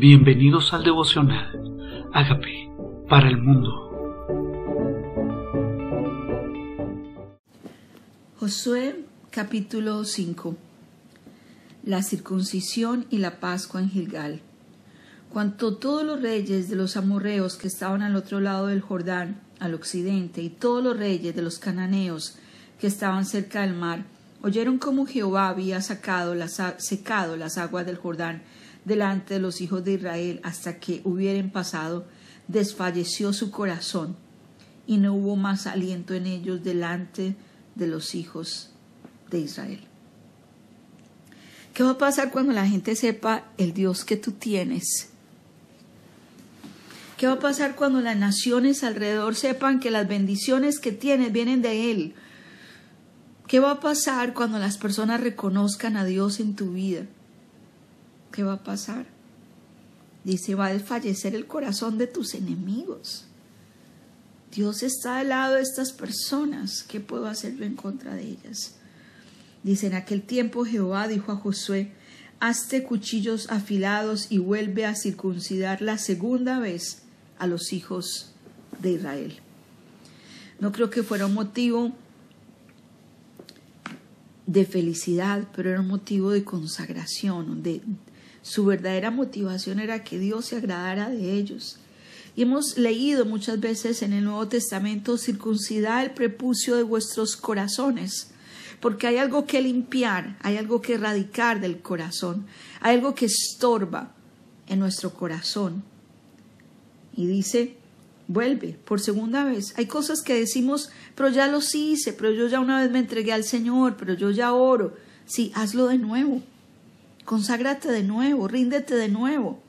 Bienvenidos al devocional. Hágame para el mundo. Josué capítulo 5 La circuncisión y la Pascua en Gilgal. Cuanto todos los reyes de los amorreos que estaban al otro lado del Jordán, al occidente, y todos los reyes de los cananeos que estaban cerca del mar, oyeron cómo Jehová había sacado las, secado las aguas del Jordán delante de los hijos de Israel hasta que hubieran pasado, desfalleció su corazón y no hubo más aliento en ellos delante de los hijos de Israel. ¿Qué va a pasar cuando la gente sepa el Dios que tú tienes? ¿Qué va a pasar cuando las naciones alrededor sepan que las bendiciones que tienes vienen de Él? ¿Qué va a pasar cuando las personas reconozcan a Dios en tu vida? ¿Qué va a pasar? Dice, va a desfallecer el corazón de tus enemigos. Dios está al lado de estas personas. ¿Qué puedo hacer yo en contra de ellas? Dice, en aquel tiempo Jehová dijo a Josué, hazte cuchillos afilados y vuelve a circuncidar la segunda vez a los hijos de Israel. No creo que fuera un motivo de felicidad, pero era un motivo de consagración, de, su verdadera motivación era que Dios se agradara de ellos. Y hemos leído muchas veces en el Nuevo Testamento, circuncidar el prepucio de vuestros corazones, porque hay algo que limpiar, hay algo que erradicar del corazón, hay algo que estorba en nuestro corazón. Y dice, vuelve por segunda vez. Hay cosas que decimos, pero ya los hice, pero yo ya una vez me entregué al Señor, pero yo ya oro. Sí, hazlo de nuevo. Conságrate de nuevo, ríndete de nuevo.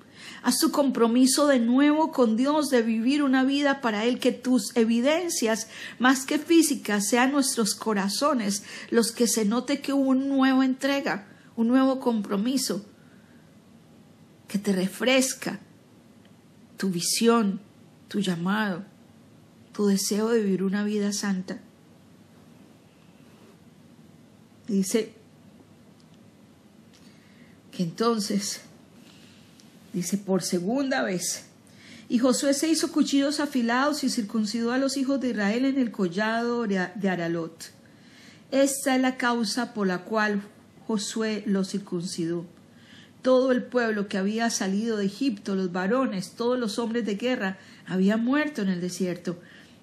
Haz tu compromiso de nuevo con Dios de vivir una vida para Él, que tus evidencias, más que físicas, sean nuestros corazones los que se note que hubo una nueva entrega, un nuevo compromiso, que te refresca tu visión, tu llamado, tu deseo de vivir una vida santa. Dice que entonces, dice, por segunda vez, y Josué se hizo cuchillos afilados y circuncidó a los hijos de Israel en el collado de Aralot. Esta es la causa por la cual Josué los circuncidó. Todo el pueblo que había salido de Egipto, los varones, todos los hombres de guerra, habían muerto en el desierto,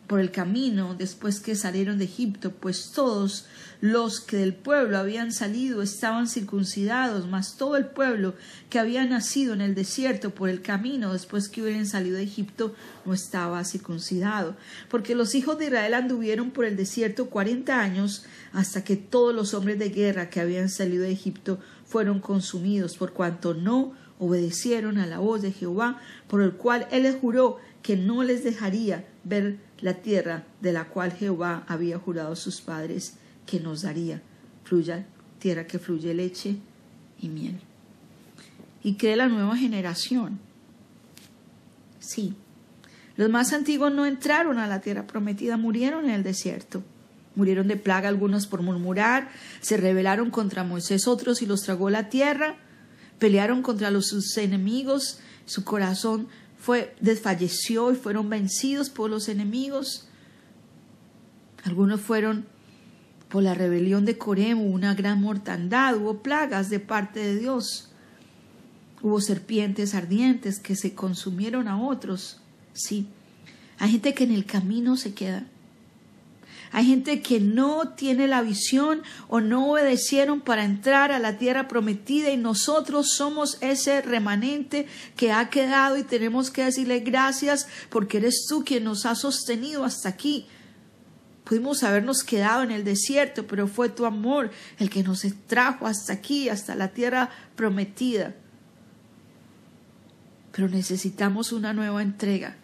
por el camino después que salieron de Egipto, pues todos los que del pueblo habían salido estaban circuncidados, mas todo el pueblo que había nacido en el desierto por el camino después que hubieran salido de Egipto no estaba circuncidado, porque los hijos de Israel anduvieron por el desierto cuarenta años hasta que todos los hombres de guerra que habían salido de Egipto fueron consumidos, por cuanto no obedecieron a la voz de Jehová, por el cual él les juró que no les dejaría ver la tierra de la cual Jehová había jurado a sus padres que nos daría, fluya, tierra que fluye leche y miel. Y cree la nueva generación. Sí, los más antiguos no entraron a la tierra prometida, murieron en el desierto. Murieron de plaga algunos por murmurar, se rebelaron contra Moisés otros y los tragó la tierra, pelearon contra los, sus enemigos, su corazón fue, desfalleció y fueron vencidos por los enemigos. Algunos fueron por la rebelión de Corem, hubo una gran mortandad, hubo plagas de parte de Dios. Hubo serpientes ardientes que se consumieron a otros. Sí, hay gente que en el camino se queda. Hay gente que no tiene la visión o no obedecieron para entrar a la tierra prometida y nosotros somos ese remanente que ha quedado y tenemos que decirle gracias porque eres tú quien nos ha sostenido hasta aquí. Pudimos habernos quedado en el desierto, pero fue tu amor el que nos trajo hasta aquí, hasta la tierra prometida. Pero necesitamos una nueva entrega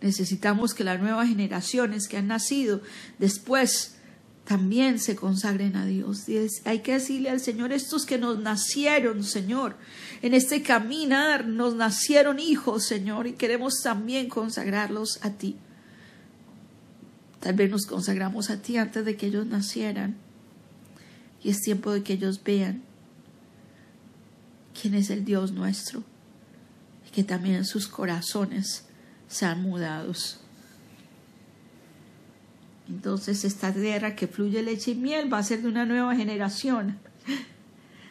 Necesitamos que las nuevas generaciones que han nacido después también se consagren a Dios. Hay que decirle al Señor, estos que nos nacieron, Señor, en este caminar nos nacieron hijos, Señor, y queremos también consagrarlos a ti. Tal vez nos consagramos a ti antes de que ellos nacieran. Y es tiempo de que ellos vean quién es el Dios nuestro y que también sus corazones sean mudados. Entonces esta tierra que fluye leche y miel va a ser de una nueva generación.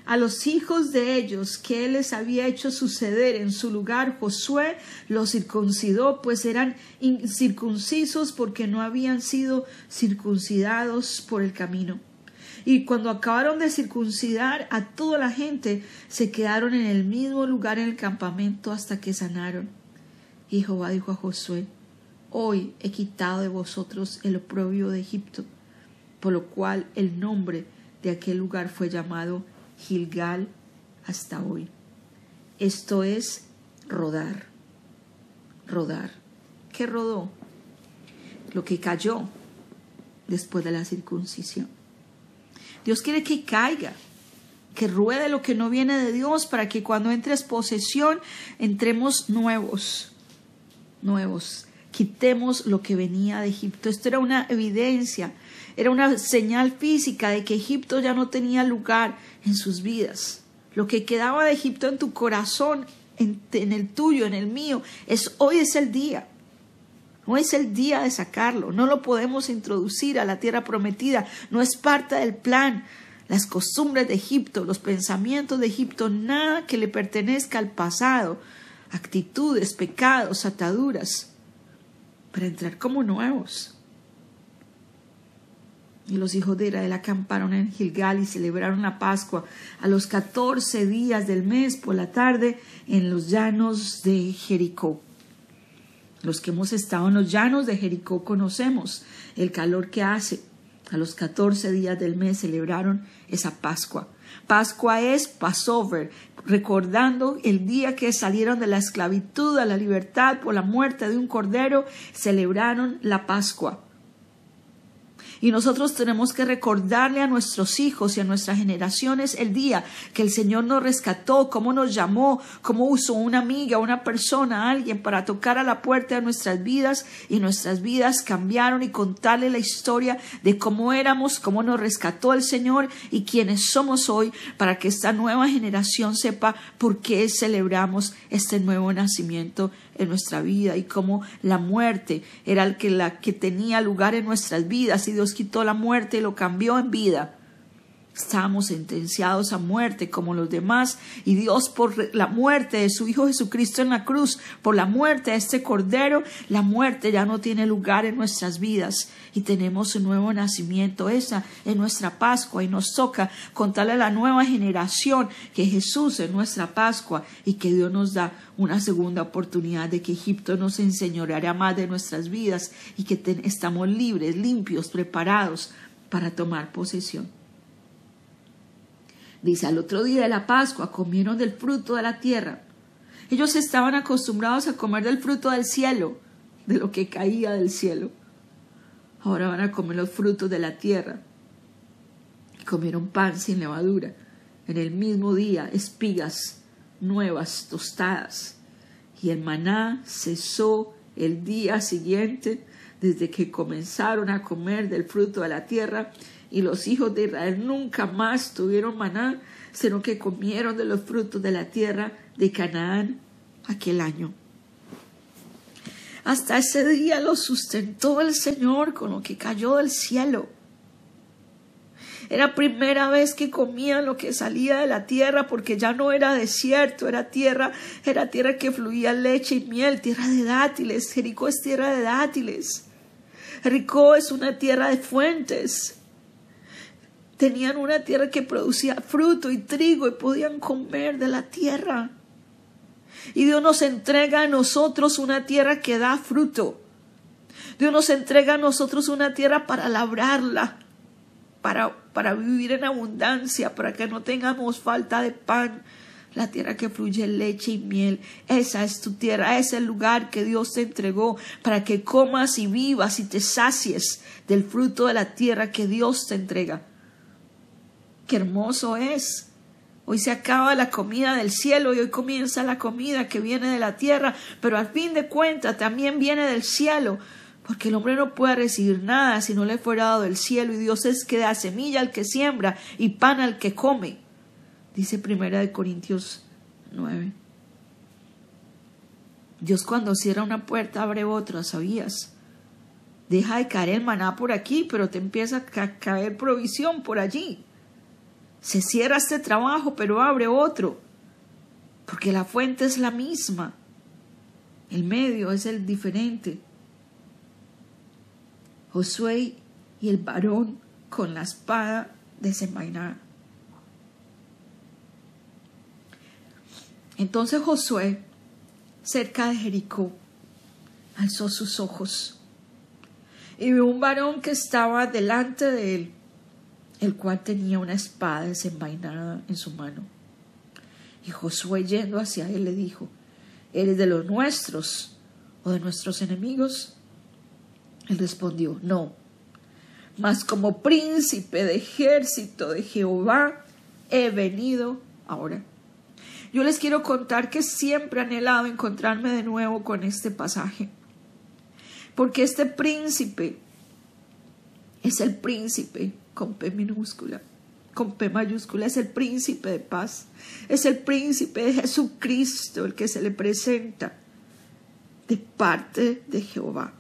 A los hijos de ellos que él les había hecho suceder en su lugar, Josué los circuncidó, pues eran incircuncisos porque no habían sido circuncidados por el camino. Y cuando acabaron de circuncidar a toda la gente, se quedaron en el mismo lugar en el campamento hasta que sanaron. Y Jehová dijo a Josué, Hoy he quitado de vosotros el oprobio de Egipto, por lo cual el nombre de aquel lugar fue llamado Gilgal hasta hoy. Esto es rodar, rodar. ¿Qué rodó? Lo que cayó después de la circuncisión. Dios quiere que caiga, que ruede lo que no viene de Dios para que cuando entres posesión entremos nuevos, nuevos. Quitemos lo que venía de Egipto. Esto era una evidencia, era una señal física de que Egipto ya no tenía lugar en sus vidas. Lo que quedaba de Egipto en tu corazón, en, el tuyo, en el mío, es hoy es el día. Hoy es el día de sacarlo. No lo podemos introducir a la tierra prometida. No es parte del plan. Las costumbres de Egipto, los pensamientos de Egipto, nada que le pertenezca al pasado. Actitudes, pecados, ataduras. Para entrar como nuevos. Y los hijos de Israel acamparon en Gilgal y celebraron la Pascua a los catorce días del mes por la tarde en los llanos de Jericó. Los que hemos estado en los llanos de Jericó conocemos el calor que hace. A los catorce días del mes celebraron esa Pascua. Pascua es Passover, recordando el día que salieron de la esclavitud a la libertad por la muerte de un cordero, celebraron la Pascua. Y nosotros tenemos que recordarle a nuestros hijos y a nuestras generaciones el día que el Señor nos rescató, cómo nos llamó, cómo usó una amiga, una persona, alguien para tocar a la puerta de nuestras vidas. Y nuestras vidas cambiaron y contarle la historia de cómo éramos, cómo nos rescató el Señor y quiénes somos hoy para que esta nueva generación sepa por qué celebramos este nuevo nacimiento en nuestra vida y cómo la muerte era el que, la que tenía lugar en nuestras vidas y Dios quitó la muerte y lo cambió en vida. Estábamos sentenciados a muerte como los demás y Dios por la muerte de su Hijo Jesucristo en la cruz, por la muerte de este Cordero, la muerte ya no tiene lugar en nuestras vidas y tenemos un nuevo nacimiento. Esa es nuestra Pascua y nos toca contarle a la nueva generación que Jesús es nuestra Pascua y que Dios nos da una segunda oportunidad de que Egipto nos enseñoreará más de nuestras vidas y que estamos libres, limpios, preparados para tomar posesión. Dice, al otro día de la Pascua comieron del fruto de la tierra. Ellos estaban acostumbrados a comer del fruto del cielo, de lo que caía del cielo. Ahora van a comer los frutos de la tierra. comieron pan sin levadura. En el mismo día, espigas nuevas, tostadas. Y el maná cesó el día siguiente, desde que comenzaron a comer del fruto de la tierra, y los hijos de Israel nunca más tuvieron maná, sino que comieron de los frutos de la tierra de Canaán aquel año. Hasta ese día los sustentó el Señor con lo que cayó del cielo. Era primera vez que comían lo que salía de la tierra porque ya no era desierto, era tierra, era tierra que fluía leche y miel, tierra de dátiles. Jericó es tierra de dátiles. Jericó es una tierra de fuentes. Tenían una tierra que producía fruto y trigo y podían comer de la tierra. Y Dios nos entrega a nosotros una tierra que da fruto. Dios nos entrega a nosotros una tierra para labrarla, para, para vivir en abundancia, para que no tengamos falta de pan. La tierra que fluye leche y miel, esa es tu tierra, es el lugar que Dios te entregó para que comas y vivas y te sacies del fruto de la tierra que Dios te entrega qué hermoso es. Hoy se acaba la comida del cielo y hoy comienza la comida que viene de la tierra, pero al fin de cuentas también viene del cielo, porque el hombre no puede recibir nada si no le fuera dado del cielo y Dios es que da semilla al que siembra y pan al que come. Dice Primera de Corintios 9. Dios cuando cierra una puerta abre otra, ¿sabías? Deja de caer el maná por aquí, pero te empieza a caer provisión por allí. Se cierra este trabajo, pero abre otro, porque la fuente es la misma. El medio es el diferente. Josué y el varón con la espada desenvainada. Entonces Josué, cerca de Jericó, alzó sus ojos y vio un varón que estaba delante de él, el cual tenía una espada desenvainada en su mano. Y Josué yendo hacia él le dijo, ¿eres de los nuestros o de nuestros enemigos? Él respondió, no, mas como príncipe de ejército de Jehová he venido ahora. Yo les quiero contar que siempre he anhelado encontrarme de nuevo con este pasaje, porque este príncipe es el príncipe con P minúscula, con P mayúscula, es el príncipe de paz, es el príncipe de Jesucristo el que se le presenta de parte de Jehová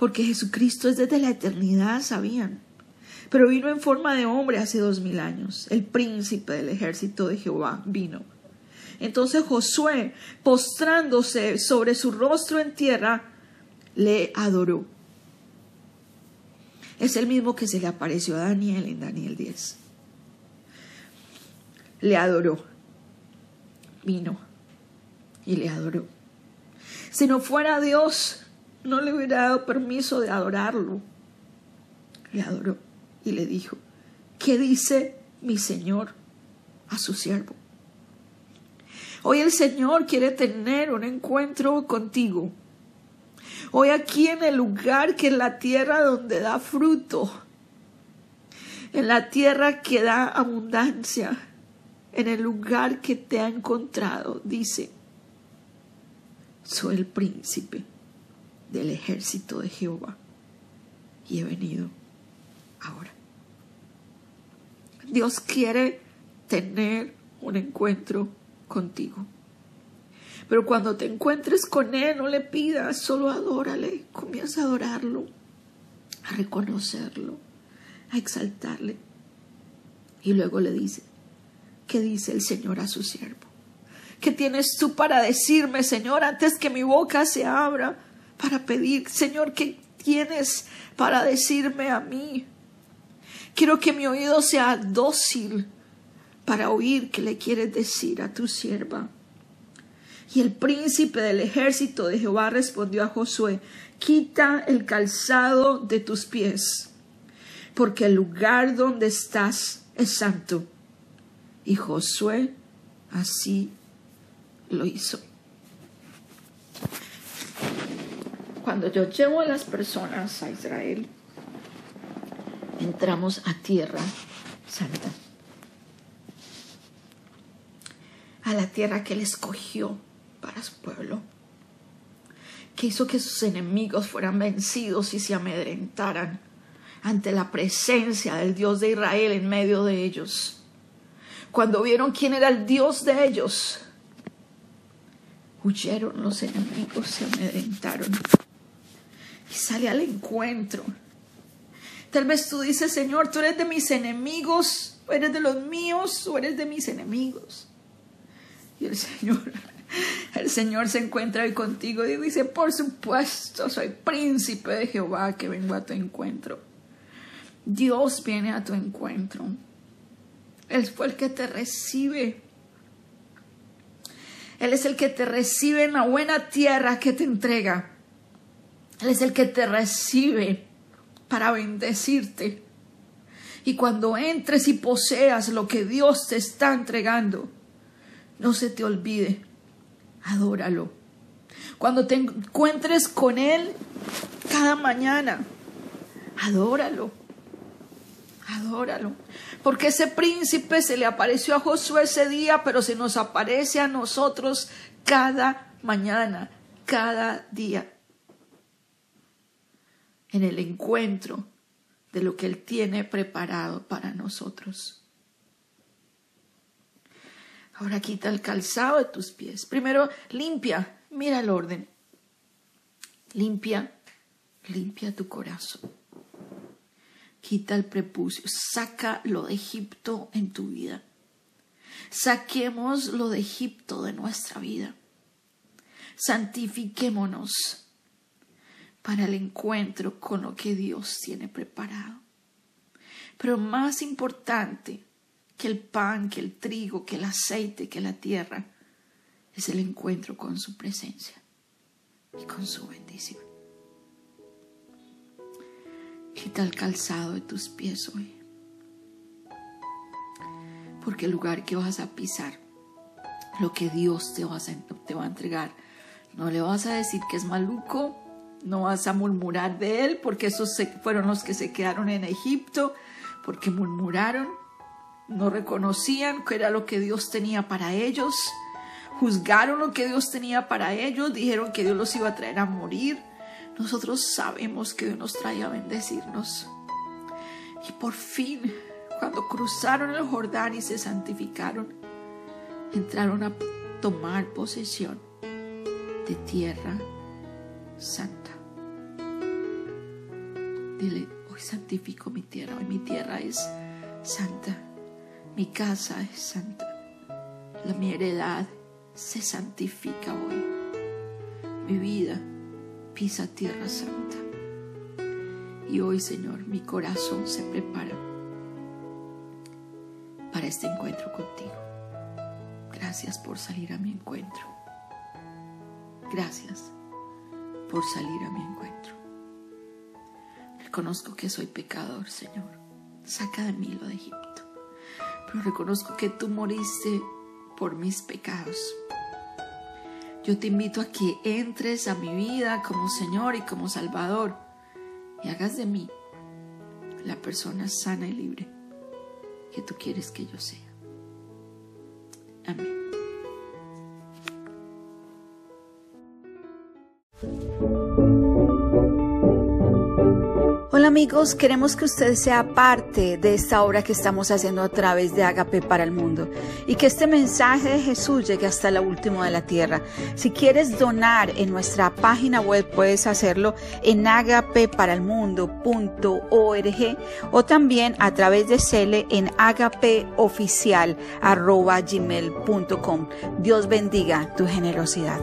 porque Jesucristo es desde la eternidad, sabían. Pero vino en forma de hombre hace dos mil años. El príncipe del ejército de Jehová vino. Entonces Josué, postrándose sobre su rostro en tierra, le adoró. Es el mismo que se le apareció a Daniel en Daniel 10. Le adoró. Vino y le adoró. Si no fuera Dios, no le hubiera dado permiso de adorarlo. Le adoró y le dijo, ¿qué dice mi Señor a su siervo? Hoy el Señor quiere tener un encuentro contigo. Hoy aquí en el lugar que es la tierra donde da fruto, en la tierra que da abundancia, en el lugar que te ha encontrado, dice, soy el príncipe del ejército de Jehová y he venido ahora. Dios quiere tener un encuentro contigo. Pero cuando te encuentres con Él, no le pidas, solo adórale, comienza a adorarlo, a reconocerlo, a exaltarle. Y luego le dice, ¿qué dice el Señor a su siervo? ¿Qué tienes tú para decirme, Señor, antes que mi boca se abra? para pedir, Señor, ¿qué tienes para decirme a mí? Quiero que mi oído sea dócil para oír qué le quieres decir a tu sierva. Y el príncipe del ejército de Jehová respondió a Josué, quita el calzado de tus pies, porque el lugar donde estás es santo. Y Josué así lo hizo. Cuando yo llevo a las personas a Israel, entramos a tierra santa, a la tierra que él escogió para su pueblo, que hizo que sus enemigos fueran vencidos y se amedrentaran ante la presencia del Dios de Israel en medio de ellos. Cuando vieron quién era el Dios de ellos, huyeron los enemigos, se amedrentaron y sale al encuentro. Tal vez tú dices, Señor, tú eres de mis enemigos, o eres de los míos, o eres de mis enemigos. Y el Señor, el Señor se encuentra hoy contigo y dice, por supuesto, soy príncipe de Jehová que vengo a tu encuentro. Dios viene a tu encuentro. Él fue el que te recibe. Él es el que te recibe en la buena tierra que te entrega. Él es el que te recibe para bendecirte. Y cuando entres y poseas lo que Dios te está entregando, no se te olvide, adóralo. Cuando te encuentres con Él cada mañana, adóralo, adóralo. Porque ese príncipe se le apareció a Josué ese día, pero se nos aparece a nosotros cada mañana, cada día en el encuentro de lo que Él tiene preparado para nosotros. Ahora quita el calzado de tus pies. Primero limpia, mira el orden. Limpia, limpia tu corazón. Quita el prepucio, saca lo de Egipto en tu vida. Saquemos lo de Egipto de nuestra vida. Santifiquémonos para el encuentro con lo que Dios tiene preparado. Pero más importante que el pan, que el trigo, que el aceite, que la tierra, es el encuentro con su presencia y con su bendición. Quita el calzado de tus pies hoy. Porque el lugar que vas a pisar, lo que Dios te va a, te va a entregar, no le vas a decir que es maluco, no vas a murmurar de él, porque esos fueron los que se quedaron en Egipto, porque murmuraron, no reconocían que era lo que Dios tenía para ellos, juzgaron lo que Dios tenía para ellos, dijeron que Dios los iba a traer a morir. Nosotros sabemos que Dios nos trae a bendecirnos. Y por fin, cuando cruzaron el Jordán y se santificaron, entraron a tomar posesión de tierra santa. Dile, hoy santifico mi tierra, hoy mi tierra es santa, mi casa es santa, la mi heredad se santifica hoy, mi vida pisa tierra santa. Y hoy, Señor, mi corazón se prepara para este encuentro contigo. Gracias por salir a mi encuentro. Gracias por salir a mi encuentro. Reconozco que soy pecador, Señor. Saca de mí lo de Egipto. Pero reconozco que tú moriste por mis pecados. Yo te invito a que entres a mi vida como Señor y como Salvador y hagas de mí la persona sana y libre que tú quieres que yo sea. Amén. Amigos, queremos que usted sea parte de esta obra que estamos haciendo a través de Agape para el mundo y que este mensaje de Jesús llegue hasta la última de la tierra. Si quieres donar en nuestra página web puedes hacerlo en agapeparalmundo.org o también a través de Cele en agapeoficial.gmail.com. Dios bendiga tu generosidad.